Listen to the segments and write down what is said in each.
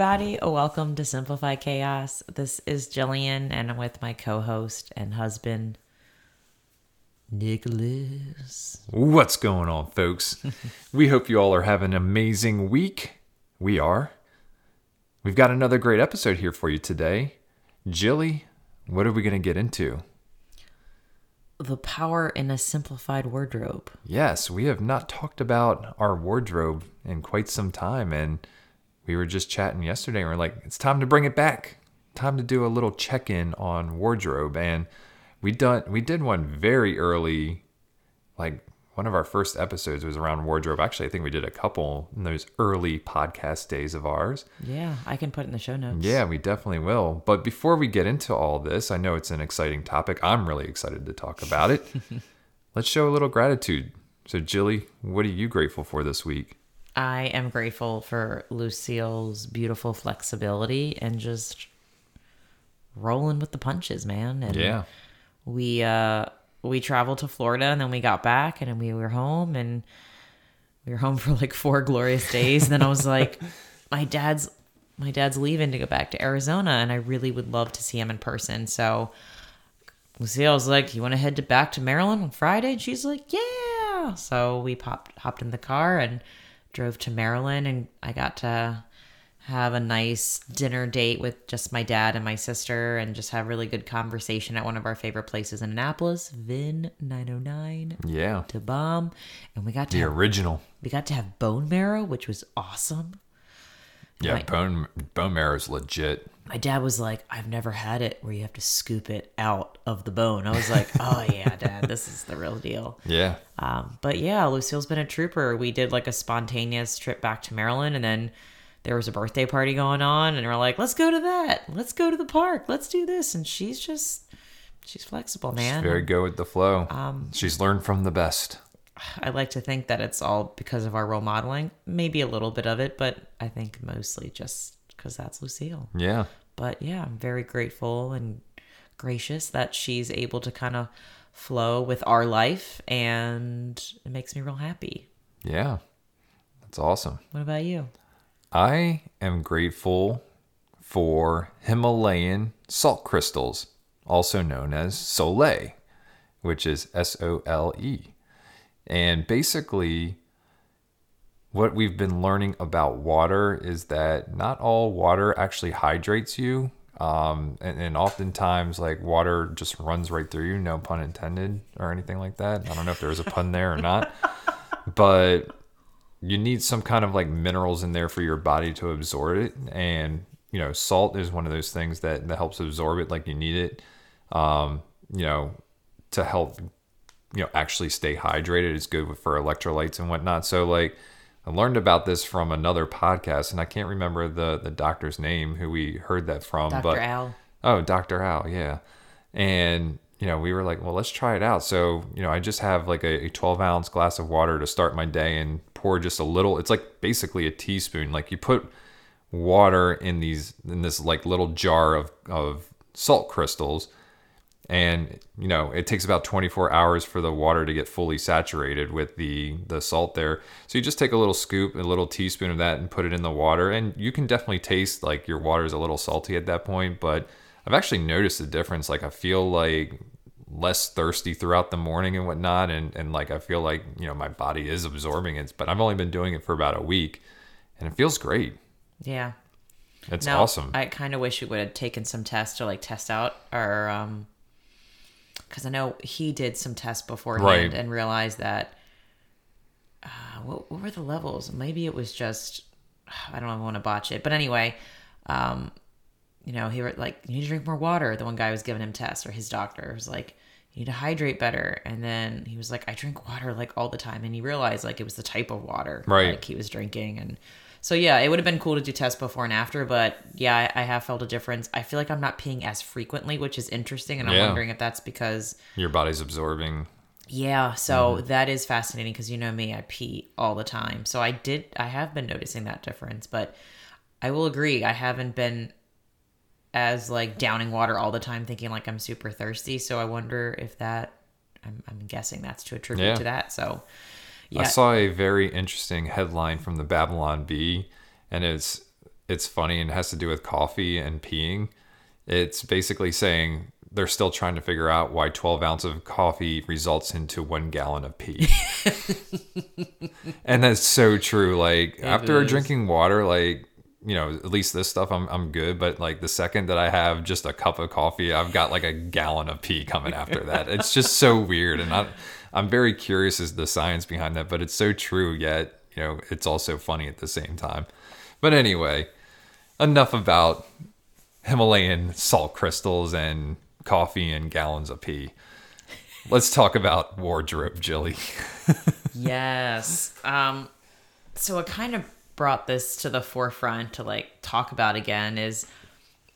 Everybody. Welcome to Simplified Chaos. This is Jillian, and I'm with my co host and husband, Nicholas. What's going on, folks? we hope you all are having an amazing week. We are. We've got another great episode here for you today. Jilly, what are we going to get into? The power in a simplified wardrobe. Yes, we have not talked about our wardrobe in quite some time, and we were just chatting yesterday. And we're like, it's time to bring it back. Time to do a little check-in on wardrobe, and we done we did one very early, like one of our first episodes was around wardrobe. Actually, I think we did a couple in those early podcast days of ours. Yeah, I can put it in the show notes. Yeah, we definitely will. But before we get into all this, I know it's an exciting topic. I'm really excited to talk about it. Let's show a little gratitude. So, Jilly, what are you grateful for this week? I am grateful for Lucille's beautiful flexibility and just rolling with the punches, man. And Yeah. we uh we traveled to Florida and then we got back and then we were home and we were home for like four glorious days. and then I was like, my dad's my dad's leaving to go back to Arizona and I really would love to see him in person. So Lucille was like, "You want to head to back to Maryland on Friday?" And she's like, "Yeah." So we popped hopped in the car and drove to Maryland, and I got to have a nice dinner date with just my dad and my sister, and just have really good conversation at one of our favorite places in Annapolis, Vin 909 Yeah. to bomb, and we got to The have, original. we got to have bone marrow, which was awesome. Yeah, Right. bone bone marrow is legit. my dad was like, I've never had it where you have to scoop it out of the bone. I was like, oh yeah, dad, this is the real deal. Yeah. Um, but yeah, Lucille's been a trooper. We did like a spontaneous trip back to Maryland and then there was a birthday party going on and we're like, let's go to that. Let's go to the park. Let's do this. And she's just, she's flexible, man. Very go with the flow. Um, She's learned from the best. I like to think that it's all because of our role modeling. Maybe a little bit of it, but I think mostly just because that's Lucille. Yeah. but yeah, I'm very grateful and gracious that she's able to kind of flow with our life and it makes me real happy. Yeah. That's awesome. What about you? I am grateful for Himalayan salt crystals, also known as sole, which is S O L E. And basically, what we've been learning about water is that not all water actually hydrates you. Um, and, and oftentimes, like water just runs right through you, no pun intended or anything like that. I don't know if there was a pun there or not. But you need some kind of like minerals in there for your body to absorb it and you know salt is one of those things that, that helps absorb it like you need it um you know to help you know actually stay hydrated it's good for electrolytes and whatnot so like i learned about this from another podcast and i can't remember the the doctor's name who we heard that from Dr. but Al. Oh, Dr. Al, yeah. And, you know, we were like, well, let's try it out. So, you know, I just have like a, a 12 ounce glass of water to start my day and pour just a little. It's like basically a teaspoon. Like you put water in these, in this like little jar of, of salt crystals. And, you know, it takes about 24 hours for the water to get fully saturated with the, the salt there. So you just take a little scoop, a little teaspoon of that and put it in the water. And you can definitely taste like your water is a little salty at that point. But I've actually noticed a difference. Like I feel like less thirsty throughout the morning and whatnot. And, and like I feel like, you know, my body is absorbing it. But I've only been doing it for about a week and it feels great. Yeah. It's No, awesome. I kind of wish we would have taken some tests to like test out our, um, because I know he did some tests beforehand Right. and realized that, uh, what, what were the levels? Maybe it was just, I don't want to botch it, but anyway, um, you know, he were like, you need to drink more water. The one guy was giving him tests, or his doctor was like, you need to hydrate better. And then he was like, I drink water like all the time. And he realized like it was the type of water Right. like he was drinking. And So yeah, it would have been cool to do tests before and after, but yeah, I, I have felt a difference. I feel like I'm not peeing as frequently, which is interesting, and I'm Yeah. wondering if that's because Your body's absorbing. yeah. So Mm-hmm. that is fascinating because you know me, I pee all the time. So I did, I have been noticing that difference, but I will agree, I haven't been as like downing water all the time, thinking like I'm super thirsty. So I wonder if that. I'm, I'm guessing that's to attribute Yeah. to that. So I saw a very interesting headline from the Babylon Bee, and it's it's funny and has to do with coffee and peeing. It's basically saying they're still trying to figure out why 12 ounces of coffee results into one gallon of pee. and that's so true. Like after is. drinking water, like you know, at least this stuff I'm I'm good, but like the second that I have just a cup of coffee, I've got like a gallon of pee coming after that. It's just so weird and I I'm very curious as the science behind that, but it's so true yet, you know, it's also funny at the same time. But anyway, enough about Himalayan salt crystals and coffee and gallons of pee. Let's talk about wardrobe, Jilly. yes. Um, so what kind of brought this to the forefront to like talk about again is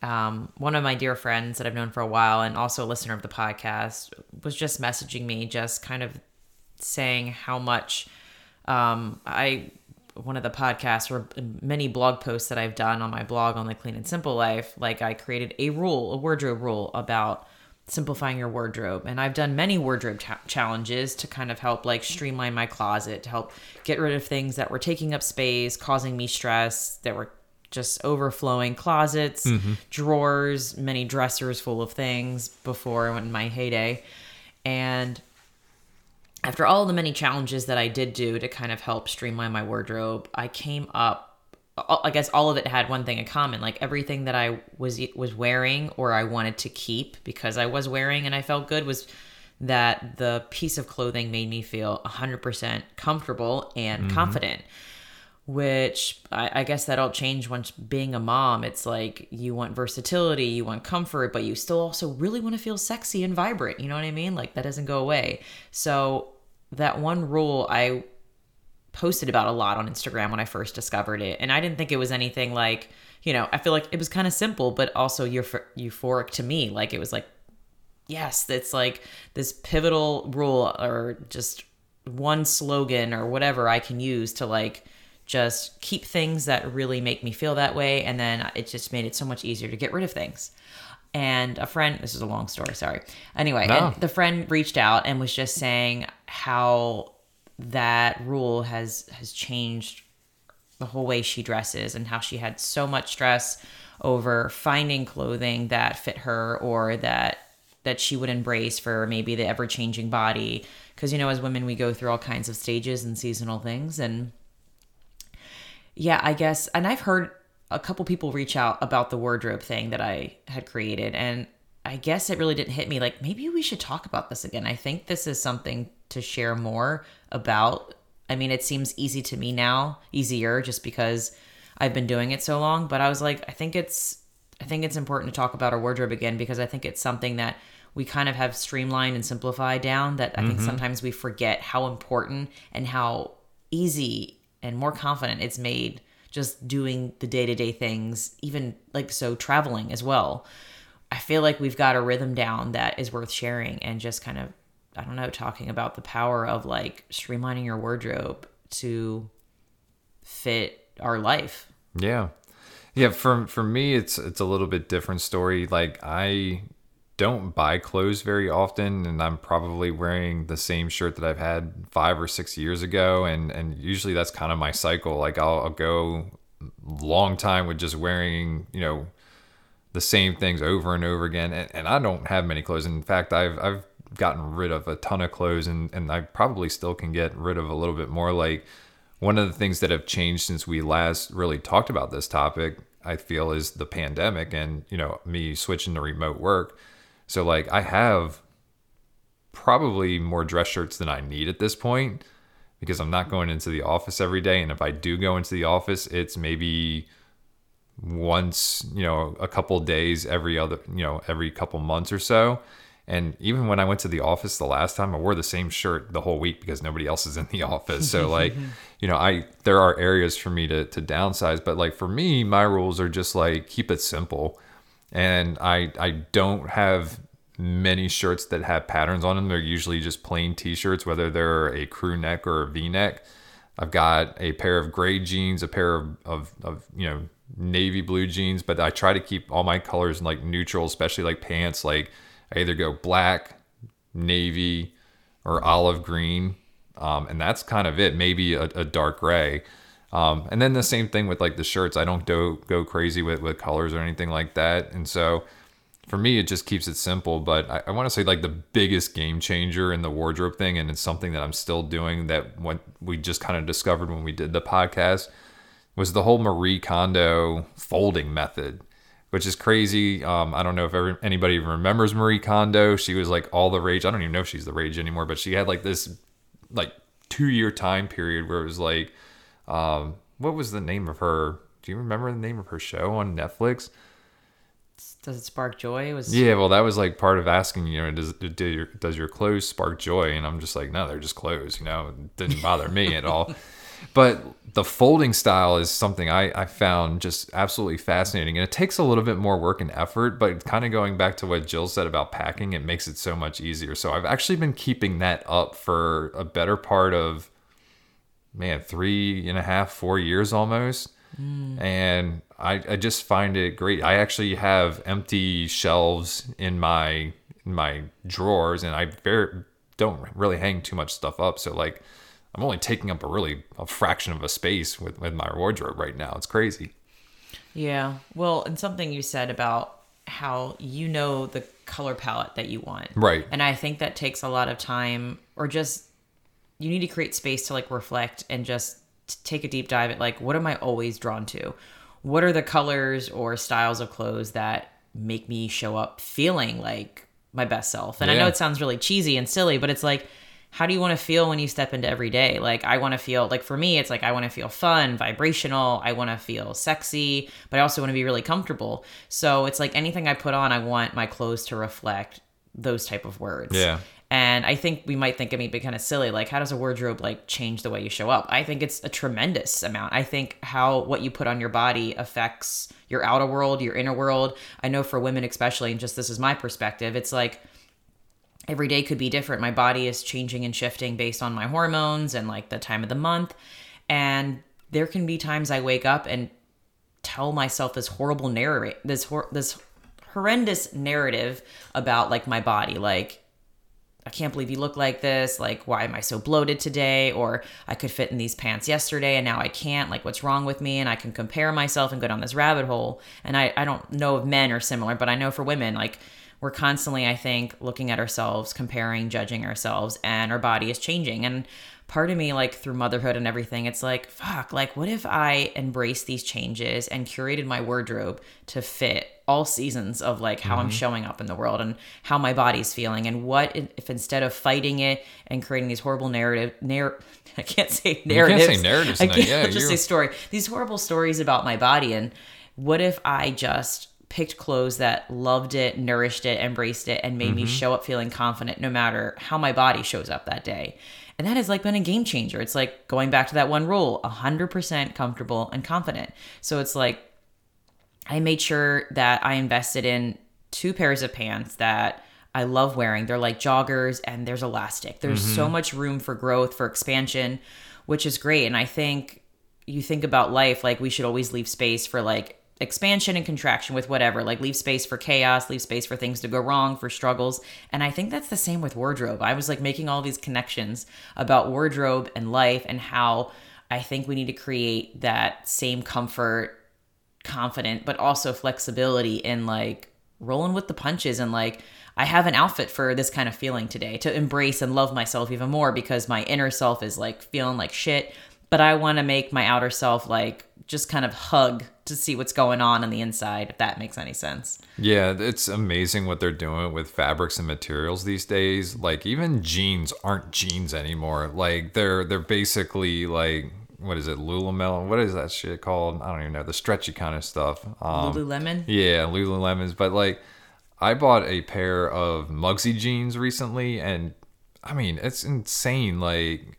um, one of my dear friends that I've known for a while and also a listener of the podcast was just messaging me, just kind of saying how much um, I one of the podcasts or many blog posts that I've done on my blog on the Clean and Simple Life, like I created a rule, a wardrobe rule about simplifying your wardrobe. And I've done many wardrobe cha- challenges to kind of help like streamline my closet, to help get rid of things that were taking up space, causing me stress, that were just overflowing closets, mm-hmm. drawers, many dressers full of things before in my heyday. And after all the many challenges that I did do to kind of help streamline my wardrobe, I came up I guess all of it had one thing in common. Like everything that I was was wearing or I wanted to keep because I was wearing and I felt good was that the piece of clothing made me feel 100% comfortable and mm-hmm. confident. Which I, I guess that all change once being a mom. It's like you want versatility, you want comfort, but you still also really want to feel sexy and vibrant. You know what I mean? Like that doesn't go away. So that one rule I posted about a lot on Instagram when I first discovered it. And I didn't think it was anything like, you know, I feel like it was kind of simple, but also euph- euphoric to me. Like it was like, yes, it's like this pivotal rule or just one slogan or whatever I can use to like just keep things that really make me feel that way. And then it just made it so much easier to get rid of things. And a friend, this is a long story, sorry. Anyway, No. and the friend reached out and was just saying how that rule has has changed the whole way she dresses and how she had so much stress over finding clothing that fit her or that that she would embrace for maybe the ever changing body because you know as women we go through all kinds of stages and seasonal things and yeah i guess and i've heard a couple people reach out about the wardrobe thing that i had created and i guess it really didn't hit me like maybe we should talk about this again. I think this is something to share more about. I mean it seems easy to me now easier just because i've been doing it so long but i was like i think it's i think it's important to talk about our wardrobe again because i think it's something that we kind of have streamlined and simplified down that i think mm-hmm. sometimes we forget how important and how easy and more confident it's made just doing the day-to-day things even like so traveling as well i feel like we've got a rhythm down that is worth sharing and just kind of i don't know talking about the power of like streamlining your wardrobe to fit our life Yeah. Yeah, for for me it's it's a little bit different story. Like I don't buy clothes very often and I'm probably wearing the same shirt that I've had 5 or 6 years ago and and usually that's kind of my cycle. Like I'll, I'll go long time with just wearing, you know, the same things over and over again and, and I don't have many clothes. In fact, I've I've gotten rid of a ton of clothes and and I probably still can get rid of a little bit more like one of the things that have changed since we last really talked about this topic i feel is the pandemic and you know me switching to remote work so like i have probably more dress shirts than i need at this point because i'm not going into the office every day and if i do go into the office it's maybe once you know a couple days every other you know every couple months or so And even when I went to the office the last time, I wore the same shirt the whole week because nobody else is in the office. So like, you know, I there are areas for me to to downsize, but like for me, my rules are just like keep it simple. And I I don't have many shirts that have patterns on them. They're usually just plain t-shirts, whether they're a crew neck or a V-neck. I've got a pair of gray jeans, a pair of, of, of you know navy blue jeans, but I try to keep all my colors like neutral, especially like pants. Like I either go black, navy, or olive green, um, and that's kind of it. Maybe a, a dark gray. Um, and then the same thing with like the shirts. I don't go go crazy with with colors or anything like that. And so for me, it just keeps it simple. But I, I want to say like the biggest game changer in the wardrobe thing, and it's something that I'm still doing. That what we just kind of discovered when we did the podcast was the whole Marie Kondo folding method, which is crazy. Um, I don't know if ever, anybody remembers Marie Kondo. She was like all the rage. I don't even know if she's the rage anymore, but she had like this like two year time period where it was like, um, what was the name of her? Do you remember the name of her show on Netflix? Does it spark joy? It was Yeah, well, that was like part of asking, you know, does do your, does your clothes spark joy? And I'm just like, no, they're just clothes. You know, it didn't bother me at all. But the folding style is something I, I found just absolutely fascinating. And it takes a little bit more work and effort, but kind of going back to what Jill said about packing, it makes it so much easier. So I've actually been keeping that up for a better part of, man, three and a half, four years almost. Mm. And I, I just find it great. I actually have empty shelves in my in my drawers, and I very don't really hang too much stuff up. So like, I'm only taking up a really a fraction of a space with with my wardrobe right now. It's crazy. Yeah. Well, and something you said about how you know the color palette that you want. Right. And I think that takes a lot of time or just you need to create space to like reflect and just take a deep dive at like what am I always drawn to? What are the colors or styles of clothes that make me show up feeling like my best self? And I know it sounds really cheesy and silly, but it's like how do you want to feel when you step into every day? Like I want to feel like for me it's like I want to feel fun, vibrational, I want to feel sexy, but I also want to be really comfortable. So it's like anything I put on, I want my clothes to reflect those type of words. Yeah. And I think we might think it may be kind of silly. Like, how does a wardrobe like change the way you show up? I think it's a tremendous amount. I think how what you put on your body affects your outer world, your inner world. I know for women especially, and just this is my perspective, it's like every day could be different. My body is changing and shifting based on my hormones and like the time of the month. And there can be times I wake up and tell myself this horrible narrative, this hor- this horrendous narrative about like my body, like I can't believe you look like this. Like, why am I so bloated today? Or I could fit in these pants yesterday and now I can't. Like, what's wrong with me? And I can compare myself and go down this rabbit hole. And I, I don't know if men are similar, but I know for women, like, we're constantly, I think, looking at ourselves, comparing, judging ourselves, and our body is changing. And part of me, like, through motherhood and everything, it's like, fuck, like, what if I embraced these changes and curated my wardrobe to fit all seasons of like how I'm showing up in the world and how my body's feeling and what if instead of fighting it and creating these horrible narrative narr I can't say can't say narratives. I can't Yeah, just say story these horrible stories about my body and what if I just picked clothes that loved it nourished it embraced it and made Mm-hmm. me show up feeling confident no matter how my body shows up that day. And that has like been a game changer. It's like going back to that one rule 100% comfortable and confident. So it's like I made sure that I invested in two pairs of pants that I love wearing. They're like joggers and there's elastic. There's so mm-hmm. much room for growth, for expansion, which is great. And I think you think about life like we should always leave space for like expansion and contraction with whatever. Like leave space for chaos, leave space for things to go wrong, for struggles. And I think that's the same with wardrobe. I was like making all these connections about wardrobe and life and how I think we need to create that same comfort confident but also flexibility in like rolling with the punches and like I have an outfit for this kind of feeling today to embrace and love myself even more because my inner self is like feeling like shit but I want to make my outer self like just kind of hug to see what's going on on the inside if that makes any sense. Yeah, it's amazing what they're doing with fabrics and materials these days. Like even jeans aren't jeans anymore. Like they're they're basically like what is it, Lululemon? What is that shit called? I don't even know. The stretchy kind of stuff. Um, Lululemon? Yeah, Lululemons. But like, I bought a pair of Mugsy jeans recently, and I mean, it's insane. Like,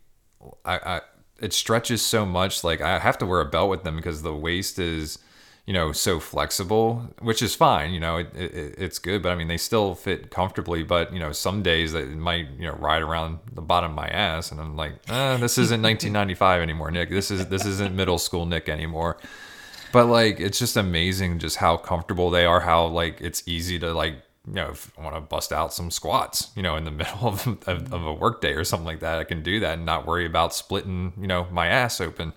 I, I it stretches so much. Like, I have to wear a belt with them because the waist is, you know, so flexible, which is fine. You know, it, it, it's good, but I mean, they still fit comfortably. But you know, some days that it might, you know, ride around the bottom of my ass, and I'm like, eh, this isn't 1995 anymore, Nick. This is this isn't middle school Nick anymore but like it's just amazing just how comfortable they are how like it's easy to like you know if i want to bust out some squats you know in the middle of, of, of a work day or something like that i can do that and not worry about splitting you know my ass open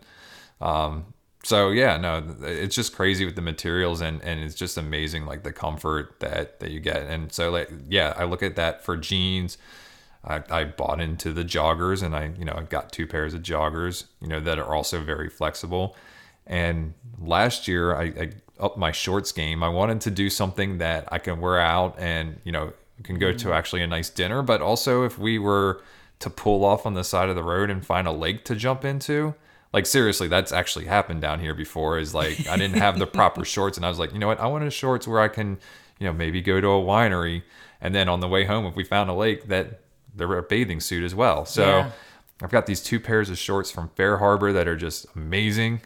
um so yeah no it's just crazy with the materials and and it's just amazing like the comfort that that you get and so like yeah i look at that for jeans I, I bought into the joggers and I, you know, I got two pairs of joggers, you know, that are also very flexible. And last year, I, I upped my shorts game. I wanted to do something that I can wear out and, you know, can go to mm-hmm. actually a nice dinner. But also, if we were to pull off on the side of the road and find a lake to jump into, like seriously, that's actually happened down here before. Is like I didn't have the proper shorts, and I was like, you know what, I wanted shorts where I can, you know, maybe go to a winery, and then on the way home, if we found a lake, that there were a bathing suit as well. So yeah. I've got these two pairs of shorts from Fair Harbor that are just amazing.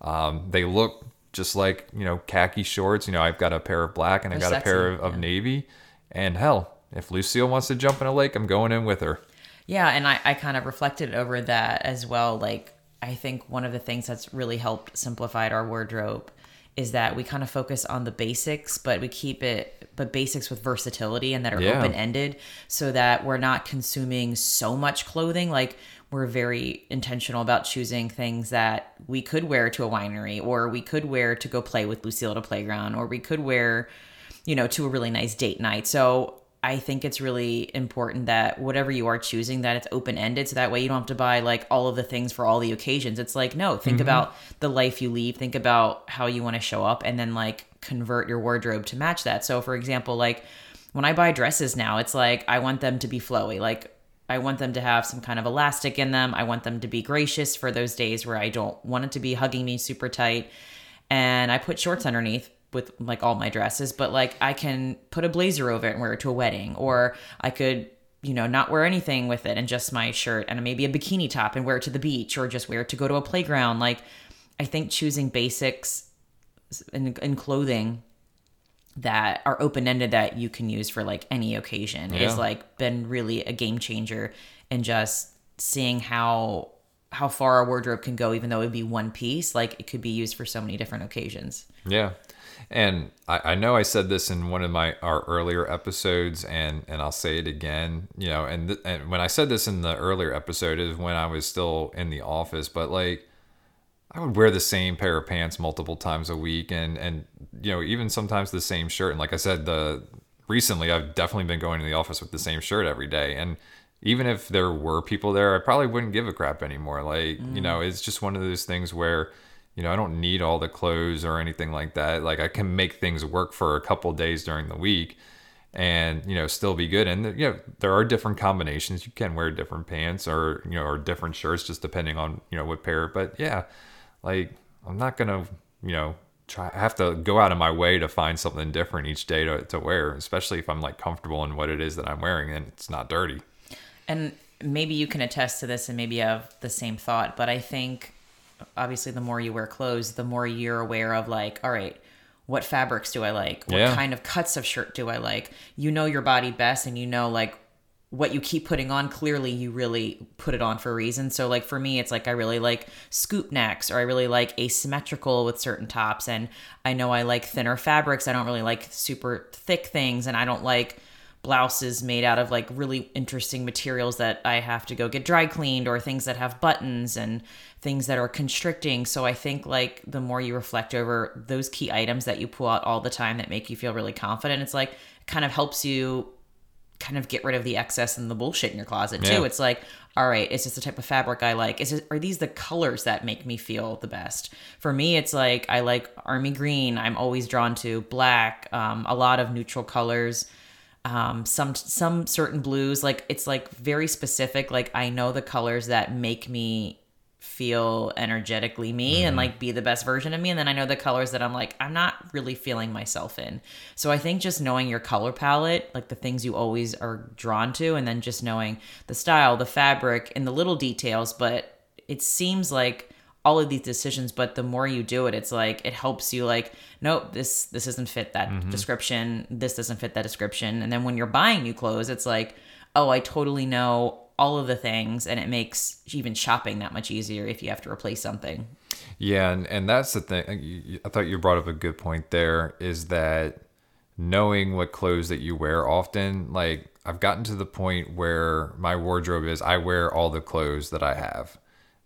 Um, they look just like you know khaki shorts. You know, I've got a pair of black and i've got sexy, a pair of, of yeah. navy. And hell, if Lucille wants to jump in a lake, I'm going in with her. Yeah, and I, I kind of reflected over that as well. Like, I think one of the things that's really helped simplified our wardrobe is that we kind of focus on the basics, but we keep it, but basics with versatility and that are yeah. open ended so that we're not consuming so much clothing. Like, we're very intentional about choosing things that we could wear to a winery or we could wear to go play with Lucille at a playground or we could wear, you know, to a really nice date night. So I think it's really important that whatever you are choosing that it's open ended so that way you don't have to buy like all of the things for all the occasions. It's like no, think mm-hmm. about the life you lead, think about how you want to show up and then like convert your wardrobe to match that. So for example, like when I buy dresses now, it's like I want them to be flowy. Like I want them to have some kind of elastic in them. I want them to be gracious for those days where I don't want it to be hugging me super tight. And I put shorts underneath with like all my dresses, but like I can put a blazer over it and wear it to a wedding, or I could, you know, not wear anything with it and just my shirt and maybe a bikini top and wear it to the beach, or just wear it to go to a playground. Like, I think choosing basics in, in clothing that are open ended that you can use for like any occasion yeah. is like been really a game changer and just seeing how how far our wardrobe can go even though it would be one piece like it could be used for so many different occasions yeah and I, I know I said this in one of my our earlier episodes, and and I'll say it again. You know, and th- and when I said this in the earlier episode is when I was still in the office, but like I would wear the same pair of pants multiple times a week, and and you know even sometimes the same shirt. And like I said, the recently I've definitely been going to the office with the same shirt every day, and even if there were people there, I probably wouldn't give a crap anymore. Like mm. you know, it's just one of those things where you know I don't need all the clothes or anything like that. Like I can make things work for a couple days during the week and you know still be good and you know there are different combinations you can wear different pants or you know or different shirts just depending on you know what pair but yeah like, I'm not gonna, you know, try. I have to go out of my way to find something different each day to, to wear, especially if I'm like comfortable in what it is that I'm wearing and it's not dirty. And maybe you can attest to this, and maybe you have the same thought. But I think, obviously, the more you wear clothes, the more you're aware of like, all right what fabrics do I like? What yeah. kind of cuts of shirt do I like? You know your body best and you know like what you keep putting on clearly you really put it on for a reason so like for me it's like i really like scoop necks or i really like asymmetrical with certain tops and i know i like thinner fabrics i don't really like super thick things and i don't like blouses made out of like really interesting materials that i have to go get dry cleaned or things that have buttons and things that are constricting so i think like the more you reflect over those key items that you pull out all the time that make you feel really confident it's like it kind of helps you kind of get rid of the excess and the bullshit in your closet too. Yeah. It's like, all right, is this the type of fabric I like? Is it are these the colors that make me feel the best? For me, it's like I like army green. I'm always drawn to black, um, a lot of neutral colors, um, some some certain blues. Like it's like very specific. Like I know the colors that make me feel energetically me and mm-hmm. like be the best version of me and then I know the colors that I'm like I'm not really feeling myself in. So I think just knowing your color palette, like the things you always are drawn to and then just knowing the style, the fabric and the little details, but it seems like all of these decisions but the more you do it it's like it helps you like nope this this doesn't fit that mm-hmm. description this doesn't fit that description. And then when you're buying new clothes it's like oh i totally know all of the things and it makes even shopping that much easier if you have to replace something Yeah, and, and that's the thing. I thought you brought up a good point there is that knowing what clothes that you wear often, like I've gotten to the point where my wardrobe is I wear all the clothes that I have.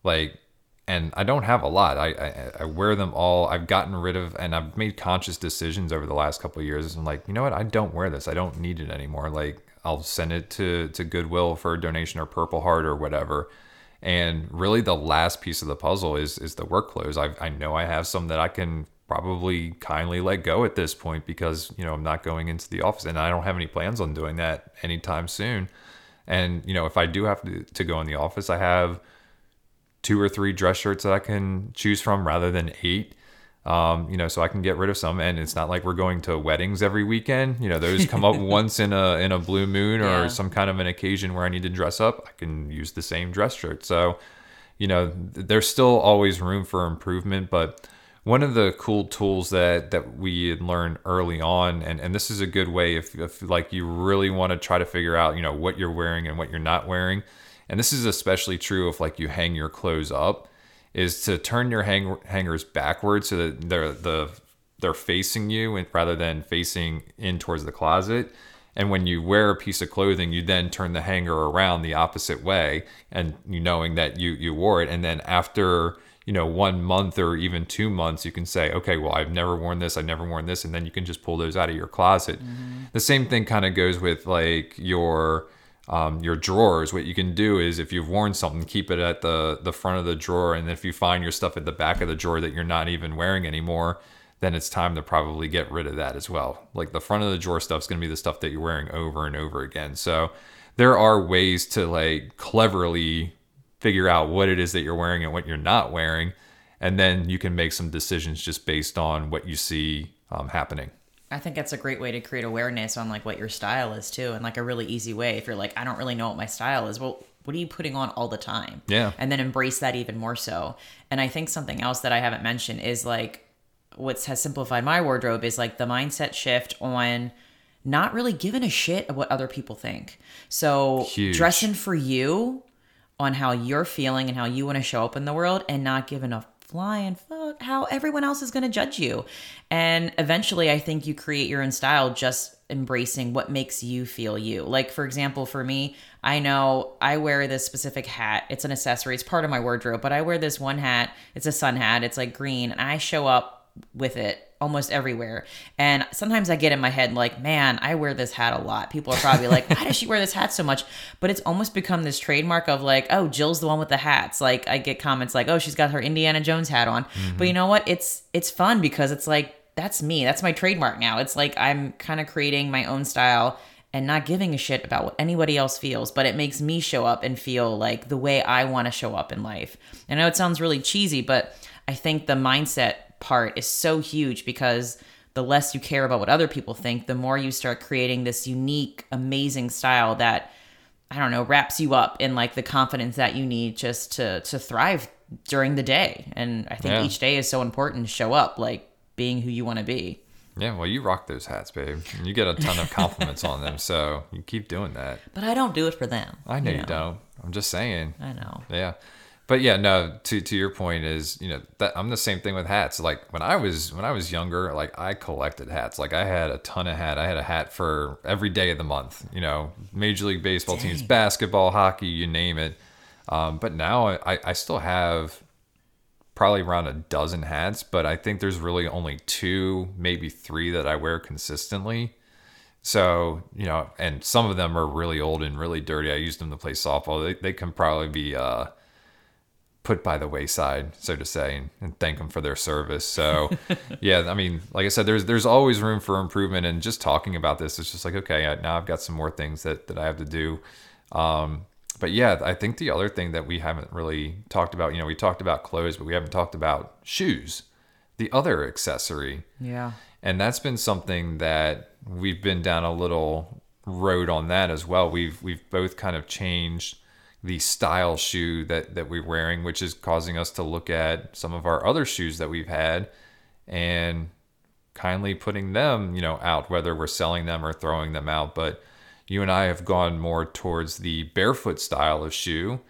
Like, and I don't have a lot. I, I, I wear them all. I've gotten rid of, and I've made conscious decisions over the last couple years. I'm like, you know what? I don't wear this. I don't need it anymore. Like, I'll send it to, to Goodwill for a donation or Purple Heart or whatever. And really, the last piece of the puzzle is is the work clothes. I I know I have some that I can probably kindly let go at this point because you know I'm not going into the office, and I don't have any plans on doing that anytime soon. And you know, if I do have to to go in the office, I have two or three dress shirts that I can choose from rather than eight. Um, you know, so I can get rid of some, and it's not like we're going to weddings every weekend. You know, those come up once in a in a blue moon or Yeah. some kind of an occasion where I need to dress up. I can use the same dress shirt. So, you know, th- there's still always room for improvement. But one of the cool tools that that we had learned early on, and and this is a good way if if like you really want to try to figure out, you know, what you're wearing and what you're not wearing, and this is especially true if like you hang your clothes up is to turn your hang- hangers backwards so that they're the they're facing you and rather than facing in towards the closet. And when you wear a piece of clothing, you then turn the hanger around the opposite way, and you knowing that you you wore it. And then after you know one month or even two months, you can say, okay, well I've never worn this, I've never worn this, and then you can just pull those out of your closet. Mm-hmm. The same thing kind of goes with like your um, your drawers. What you can do is if you've worn something, keep it at the the front of the drawer, and if you find your stuff at the back of the drawer that you're not even wearing anymore, then it's time to probably get rid of that as well. Like the front of the drawer stuff's going to be the stuff that you're wearing over and over again. So there are ways to like cleverly figure out what it is that you're wearing and what you're not wearing, and then you can make some decisions just based on what you see um, happening. I think that's a great way to create awareness on like what your style is too, and like a really easy way. If you're like, I don't really know what my style is, well, what are you putting on all the time? Yeah. and then embrace that even more so. And I think something else that I haven't mentioned is like what has simplified my wardrobe is like the mindset shift on not really giving a shit of what other people think. So Huge. dressing for you on how you're feeling and how you want to show up in the world and not giving a flying fuck how everyone else is going to judge you. And eventually, I think you create your own style just embracing what makes you feel you. Like, for example, for me, I know I wear this specific hat. It's an accessory, it's part of my wardrobe, but I wear this one hat. It's a sun hat, it's like green, and I show up with it almost everywhere. And sometimes I get in my head like, man, I wear this hat a lot. People are probably like, why does she wear this hat so much? But it's almost become this trademark of like, oh, Jill's the one with the hats. Like I get comments like, oh, she's got her Indiana Jones hat on. But you mm-hmm. know what? It's it's fun because it's like that's me. That's my trademark now. It's like I'm kind of creating my own style and not giving a shit about what anybody else feels, but it makes me show up and feel like the way I want to show up in life. I know it sounds really cheesy, but I think the mindset part is so huge because the less you care about what other people think, the more you start creating this unique, amazing style that I don't know, wraps you up in like the confidence that you need just to to thrive during the day. And I think Yeah. each day is so important to show up like being who you want to be. Yeah, well, you rock those hats, babe. You get a ton of compliments on them, so you keep doing that. But I don't do it for them. I know you, don't. I'm just saying. I know. Yeah. But yeah, no, to to your point is, you know, that I'm the same thing with hats. Like when I was when I was younger, like I collected hats. Like I had a ton of hat. I had a hat for every day of the month, you know, Major League Baseball teams, basketball, hockey, you name it. Um, but now I, I still have probably around a dozen hats, but I think there's really only two, maybe three that I wear consistently. So, you know, and some of them are really old and really dirty. I used them to play softball. They, they can probably be uh, put by the wayside, so to say, and, and thank them for their service. So, yeah, I mean, like I said, there's there's always room for improvement. And just talking about this, it's just like, okay, now I've got some more things that, that I have to do. Um, but yeah, I think the other thing that we haven't really talked about, you know, we talked about clothes, but we haven't talked about shoes, the other accessory. Yeah. And that's been something that we've been down a little road on that as well. We've we've both kind of changed the style shoe that that we're wearing, which is causing us to look at some of our other shoes that we've had and kindly putting them, you know, out, whether we're selling them or throwing them out. But you and I have gone more towards the barefoot style of shoe.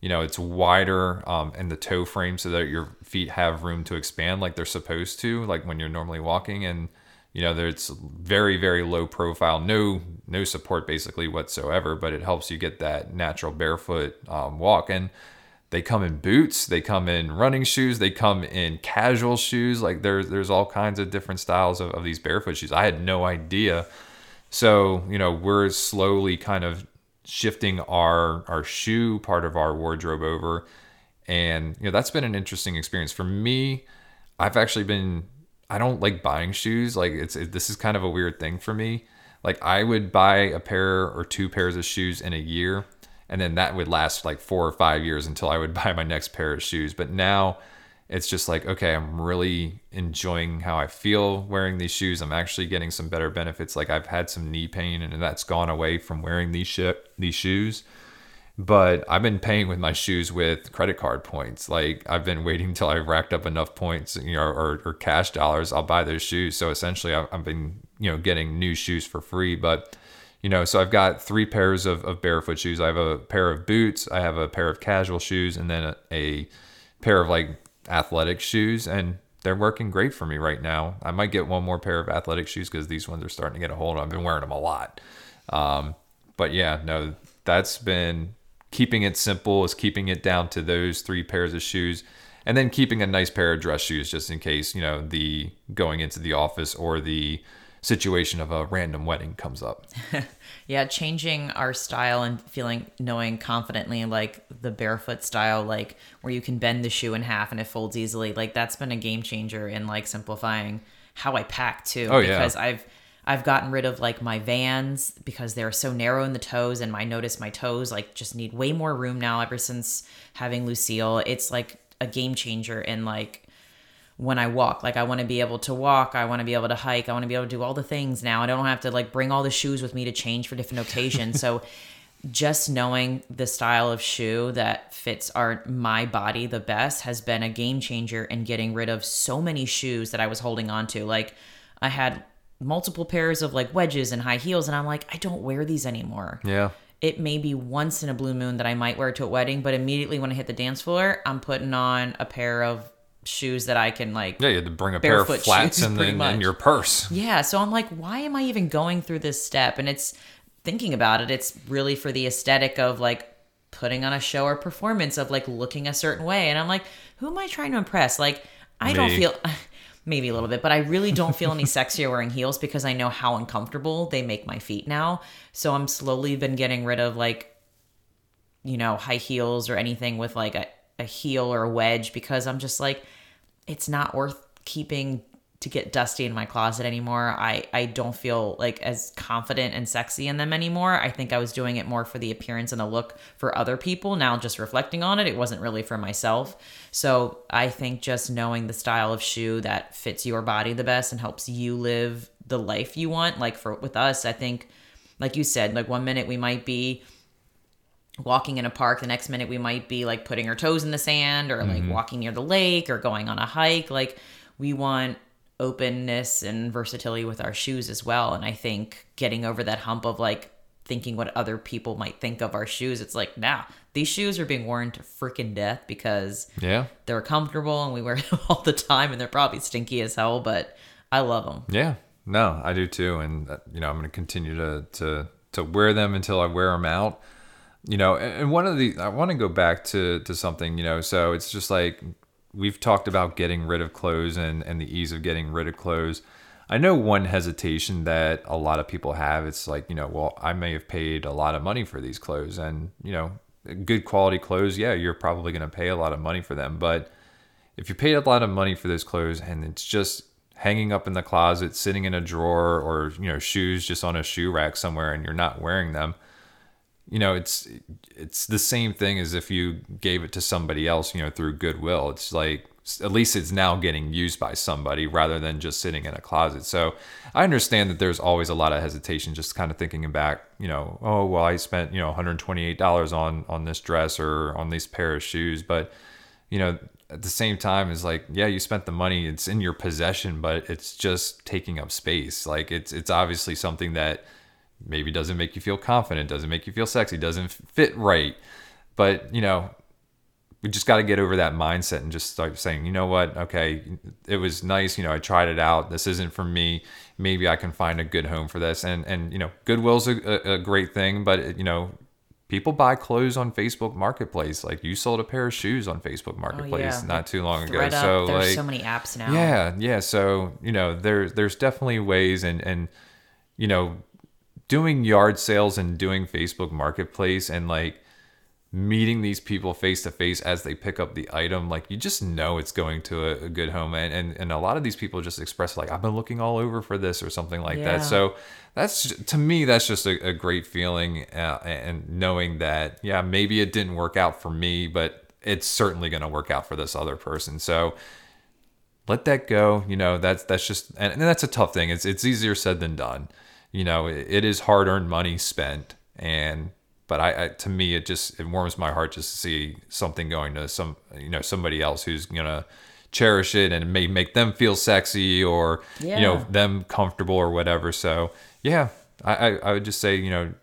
You know, it's wider um, in the toe frame so that your feet have room to expand like they're supposed to, like when you're normally walking. And you know, there's very very low profile, no no support basically whatsoever, but it helps you get that natural barefoot um, walk. And they come in boots, they come in running shoes, they come in casual shoes. Like there's there's all kinds of different styles of, of these barefoot shoes. I had no idea. So, you know, we're slowly kind of shifting our our shoe part of our wardrobe over. And, you know, that's been an interesting experience. For me, I've actually been I don't like buying shoes. Like it's it, this is kind of a weird thing for me. Like I would buy a pair or two pairs of shoes in a year and then that would last like four or five years until I would buy my next pair of shoes. But now it's just like, okay, I'm really enjoying how I feel wearing these shoes. I'm actually getting some better benefits. Like I've had some knee pain and that's gone away from wearing these these shoes. But I've been paying with my shoes with credit card points. Like I've been waiting until I've racked up enough points, you know, or, or cash dollars. I'll buy those shoes. So essentially, I've been, you know, getting new shoes for free. But you know, so I've got three pairs of, of barefoot shoes. I have a pair of boots, I have a pair of casual shoes, and then a, a pair of like athletic shoes. And they're working great for me right now. I might get one more pair of athletic shoes because these ones are starting to get a hold of. I've been wearing them a lot. Um, but yeah, no, that's been keeping it simple, is keeping it down to those three pairs of shoes. And then keeping a nice pair of dress shoes just in case, you know, the going into the office or the situation of a random wedding comes up. yeah, changing our style and feeling knowing confidently like the barefoot style, like where you can bend the shoe in half and it folds easily. Like that's been a game changer in like simplifying how I pack too. Oh, yeah. Because I've I've gotten rid of like my vans because they're so narrow in the toes and I notice my toes like just need way more room now ever since having Lucille. It's like a game changer in like when I walk. Like I want to be able to walk, I want to be able to hike, I want to be able to do all the things now. I don't have to like bring all the shoes with me to change for different occasions. so just knowing the style of shoe that fits our my body the best has been a game changer in getting rid of so many shoes that I was holding on to. Like I had multiple pairs of like wedges and high heels and I'm like I don't wear these anymore. Yeah. It may be once in a blue moon that I might wear to a wedding, but immediately when I hit the dance floor, I'm putting on a pair of shoes that I can like. Yeah, you had to bring a pair of flats in, in, in, your purse. Yeah, so I'm like, why am I even going through this step? And it's thinking about it, it's really for the aesthetic of like putting on a show or performance of like looking a certain way. And I'm like, who am I trying to impress? Like, I Me. don't feel. Maybe a little bit, but I really don't feel any sexier wearing heels because I know how uncomfortable they make my feet now. So I'm slowly been getting rid of like, you know, high heels or anything with like a, a heel or a wedge because I'm just like, it's not worth keeping to get dusty in my closet anymore. I I don't feel like as confident and sexy in them anymore. I think I was doing it more for the appearance and the look for other people. Now just reflecting on it, it wasn't really for myself. So, I think just knowing the style of shoe that fits your body the best and helps you live the life you want, like for with us, I think like you said, like one minute we might be walking in a park the next minute we might be like putting our toes in the sand or like mm-hmm. walking near the lake or going on a hike like we want openness and versatility with our shoes as well. And i think getting over that hump of like thinking what other people might think of our shoes it's like nah, these shoes are being worn to freaking death because yeah. they're comfortable and we wear them all the time and they're probably stinky as hell but i love them yeah. No i do too. And uh, you know i'm going to continue to to to wear them until i wear them out. You know and one of the i want to go back to to something you know so it's just like we've talked about getting rid of clothes and and the ease of getting rid of clothes. I know one hesitation that a lot of people have it's like you know well i may have paid a lot of money for these clothes and you know good quality clothes yeah you're probably going to pay a lot of money for them. But if you paid a lot of money for those clothes and it's just hanging up in the closet sitting in a drawer or you know shoes just on a shoe rack somewhere and you're not wearing them you know, it's it's the same thing as if you gave it to somebody else, you know, through goodwill. It's like at least it's now getting used by somebody rather than just sitting in a closet. So I understand that there's always a lot of hesitation just kind of thinking back, you know, oh well I spent, you know, $128 on on this dress or on these pair of shoes, but you know, at the same time is like, yeah, you spent the money, it's in your possession, but it's just taking up space. Like it's it's obviously something that maybe doesn't make you feel confident, doesn't make you feel sexy, doesn't fit right. But, you know, we just got to get over that mindset and just start saying, you know what? Okay, it was nice. You know, I tried it out. This isn't for me. Maybe I can find a good home for this. And and you know, Goodwill's a, a great thing, but you know, people buy clothes on Facebook Marketplace. Like you sold a pair of shoes on Facebook oh, Marketplace yeah. not too long ago. ThredUp, So there's like, so many apps now. yeah, yeah. So you know, there's there's definitely ways, and and you know, doing yard sales and doing Facebook Marketplace and like meeting these people face to face as they pick up the item, like you just know it's going to a, a good home. And, and and a lot of these people just express like I've been looking all over for this or something like Yeah. that. So that's to me that's just a, a great feeling, uh, and knowing that yeah maybe it didn't work out for me, but it's certainly going to work out for this other person. So let that go. You know, that's that's just and, and that's a tough thing. It's it's easier said than done. You know, it, it is hard earned money spent, and but I, I to me it just it warms my heart just to see something going to some you know somebody else who's gonna cherish it and may make them feel sexy or you know them comfortable or whatever. So yeah, I, I I would just say you know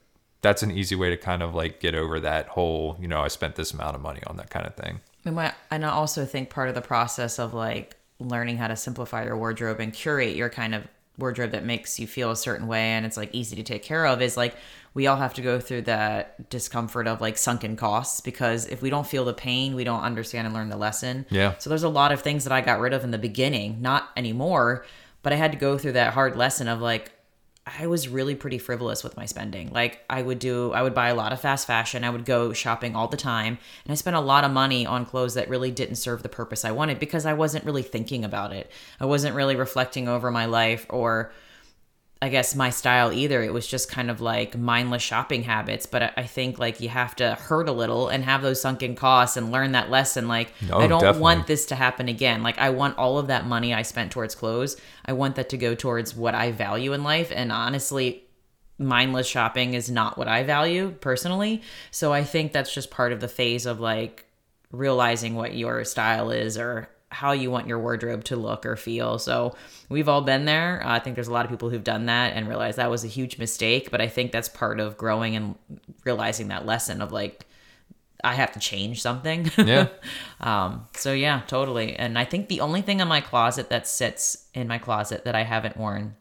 that's an easy way to kind of like get over that whole you know I spent this amount of money on that kind of thing. And my- and I also think part of the process of like learning how to simplify your wardrobe and curate your kind of wardrobe that makes you feel a certain way and it's like easy to take care of is like we all have to go through that discomfort of like sunken costs because if we don't feel the pain, we don't understand and learn the lesson. Yeah. So there's a lot of things that I got rid of in the beginning, not anymore, but I had to go through that hard lesson of like I was really pretty frivolous with my spending. Like I would do I would buy a lot of fast fashion. I would go shopping all the time, and I spent a lot of money on clothes that really didn't serve the purpose I wanted because I wasn't really thinking about it. I wasn't really reflecting over my life or I guess my style either. It was just kind of like mindless shopping habits. But I- think like you have to hurt a little and have those sunken costs and learn that lesson. Like Oh, I don't definitely. want this to happen again. Like I want all of that money I spent towards clothes. I want that to go towards what I value in life. And honestly, mindless shopping is not what I value personally. So I think that's just part of the phase of like realizing what your style is or how you want your wardrobe to look or feel. So we've all been there. Uh, I think there's a lot of people who've done that and realized that was a huge mistake. But I think that's part of growing and realizing that lesson of like, I have to change something. Yeah. um, so yeah, totally. And I think the only thing in my closet that sits in my closet that I haven't worn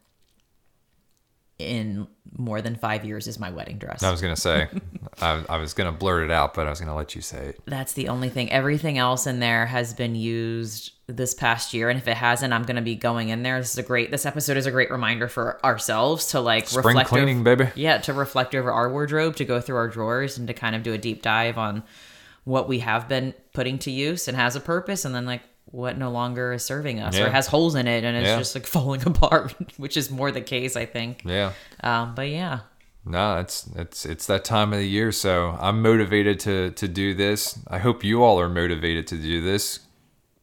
in more than five years is my wedding dress. I was gonna say, I, I was gonna blurt it out, but I was gonna let you say it. That's the only thing. Everything else in there has been used this past year, and if it hasn't, I'm going to be going in there. This is a great. This episode is a great reminder for ourselves to like Spring reflect. cleaning, over, baby. Yeah, to reflect over our wardrobe, to go through our drawers, and to kind of do a deep dive on what we have been putting to use and has a purpose, and then like what no longer is serving us Yeah. or has holes in it and it's Yeah. just like falling apart, which is more the case, I think. Yeah. Um, but yeah, No, it's it's it's that time of the year, so I'm motivated to to do this. I hope you all are motivated to do this.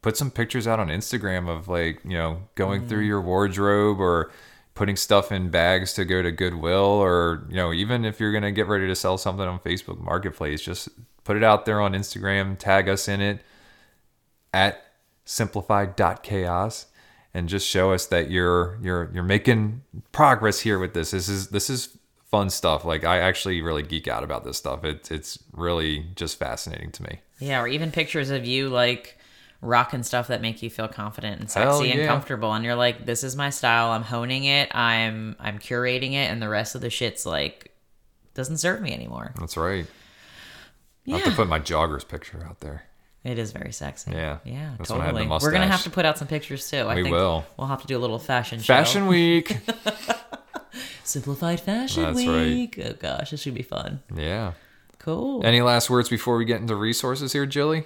Put some pictures out on Instagram of like, you know, going through your wardrobe or putting stuff in bags to go to Goodwill or, you know, even if you're going to get ready to sell something on Facebook Marketplace, just put it out there on Instagram, tag us in it at simplified.chaos and just show us that you're you're you're making progress here with this. This is this is fun stuff. Like I actually really geek out about this stuff. It's it's really just fascinating to me. Yeah, or even pictures of you like rocking stuff that make you feel confident and sexy and comfortable and you're like this is my style i'm honing it i'm i'm curating it and the rest of the shit's like doesn't serve me anymore That's right. I have yeah to put my joggers picture out there. It is very sexy Yeah, yeah that's when I had the totally we're gonna have to put out some pictures too i We think will. we'll have to do a little fashion show. Fashion week. simplified fashion That's right. week oh gosh this should be fun yeah. cool Any last words before we get into resources here, Jilly?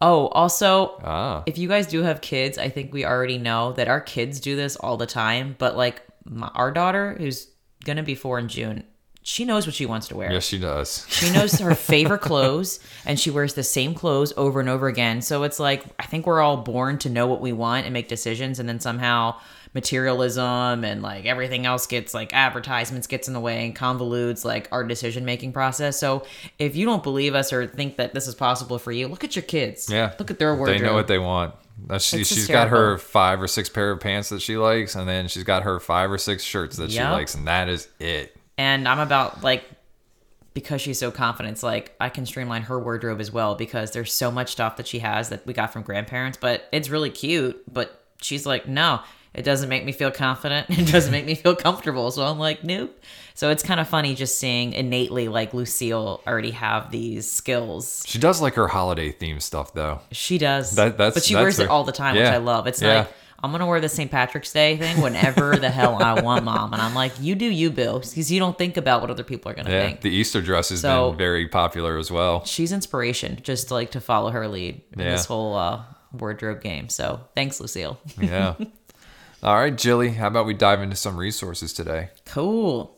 oh also Ah. if you guys do have kids, I think we already know that our kids do this all the time. But like my, our daughter, who's gonna be four in June, she knows what she wants to wear. Yes, she does. She knows her favorite clothes and she wears the same clothes over and over again. So it's like, I think we're all born to know what we want and make decisions. And then somehow materialism and like everything else gets like advertisements gets in the way and convolutes like our decision making process. So if you don't believe us or think that this is possible for you, look at your kids. Yeah. Look at their wardrobe. They know what they want. She, she's got her five or six pair of pants that she likes, and then she's got her five or six shirts that she likes, and that is it. And I'm about like because she's so confident, it's like I can streamline her wardrobe as well because there's so much stuff that she has that we got from grandparents, but it's really cute. But she's like, no, it doesn't make me feel confident. It doesn't make me feel comfortable. So I'm like, nope. So it's kind of funny just seeing innately like Lucille already have these skills. She does like her holiday theme stuff, though. She does, That- that's- but she that's wears it all the time, which. I love. It's Yeah. like I'm gonna wear the St. Patrick's Day thing whenever the hell I want, mom. And I'm like, you do you, Bill, because you don't think about what other people are gonna Yeah, think. the Easter dress has So- been very popular as well. she's inspiration just like to follow her lead in Yeah. this whole uh, wardrobe game. So thanks, Lucille. Yeah. All right, Jilly, how about we dive into some resources today? cool.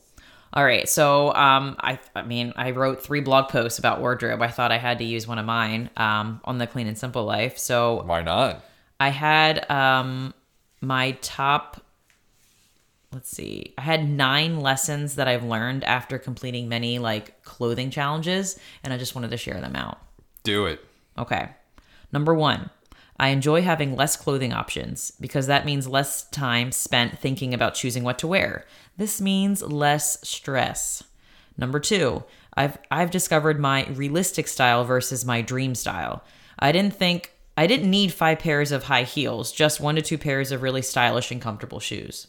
All right, so um, I, I mean, I wrote three blog posts about wardrobe. I thought I had to use one of mine um, on the Clean and Simple Life. So Why not? I had um, my top. Let's see. I had nine lessons that I've learned after completing many like clothing challenges, and I just wanted to share them out. Do it. Okay. Number one, I enjoy having less clothing options because that means less time spent thinking about choosing what to wear. This means less stress. Number two, I've I've discovered my realistic style versus my dream style. I didn't think I didn't need five pairs of high heels, just one to two pairs of really stylish and comfortable shoes.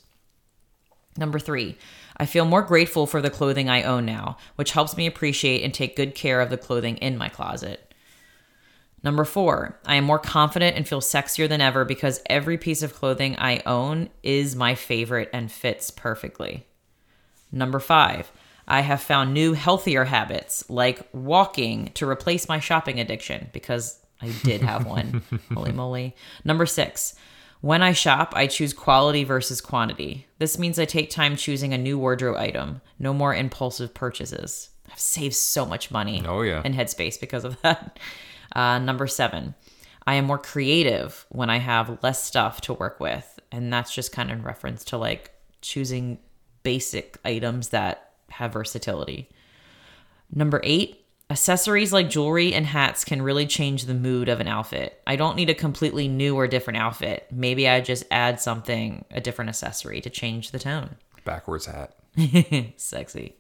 Number three, I feel more grateful for the clothing I own now, which helps me appreciate and take good care of the clothing in my closet. Number four, I am more confident and feel sexier than ever because every piece of clothing I own is my favorite and fits perfectly. Number five, I have found new, healthier habits like walking to replace my shopping addiction because I did have one. Holy moly. Number six, when I shop, I choose quality versus quantity. This means I take time choosing a new wardrobe item, no more impulsive purchases. I've saved so much money Oh, yeah. and headspace because of that. Uh, number seven, I am more creative when I have less stuff to work with. And that's just kind of in reference to like choosing basic items that have versatility. Number eight, accessories like jewelry and hats can really change the mood of an outfit. I don't need a completely new or different outfit. Maybe I just add something, a different accessory to change the tone. Backwards hat. Sexy.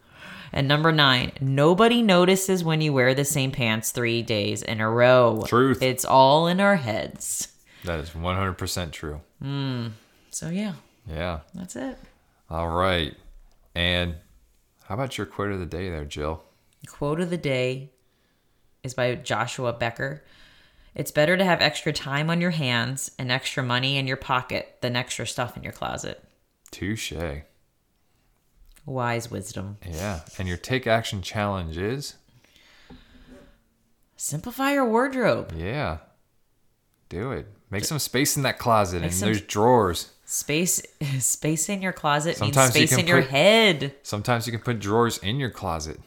And number nine, nobody notices when you wear the same pants three days in a row. Truth. It's all in our heads. That is 100% true. Hmm. So yeah, Yeah. that's it. All right. And how about your quote of the day there, Jill? Quote of the day is by Joshua Becker. It's better to have extra time on your hands and extra money in your pocket than extra stuff in your closet. Touche. Wise wisdom. Yeah. And your take action challenge is? Simplify your wardrobe. Yeah. Do it. Make some space in that closet and some- those drawers. Space space in your closet Sometimes means space can in your head. Sometimes you can put drawers in your closet.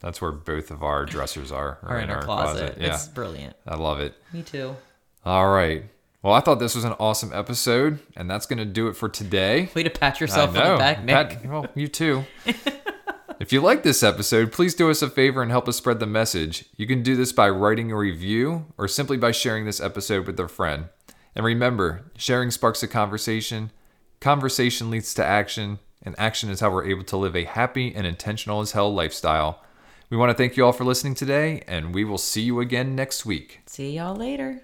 That's where both of our dressers are, Or in our closet. Yeah. It's brilliant. I love it. Me too. All right. Well, I thought this was an awesome episode, and that's going to do it for today. Way to pat yourself on the back, Nick. Pat- well, you too. if you like this episode, please do us a favor and help us spread the message. You can do this by writing a review or simply by sharing this episode with a friend. And remember, sharing sparks a conversation, conversation leads to action, and action is how we're able to live a happy and intentional as hell lifestyle. We want to thank you all for listening today, and we will see you again next week. See y'all later.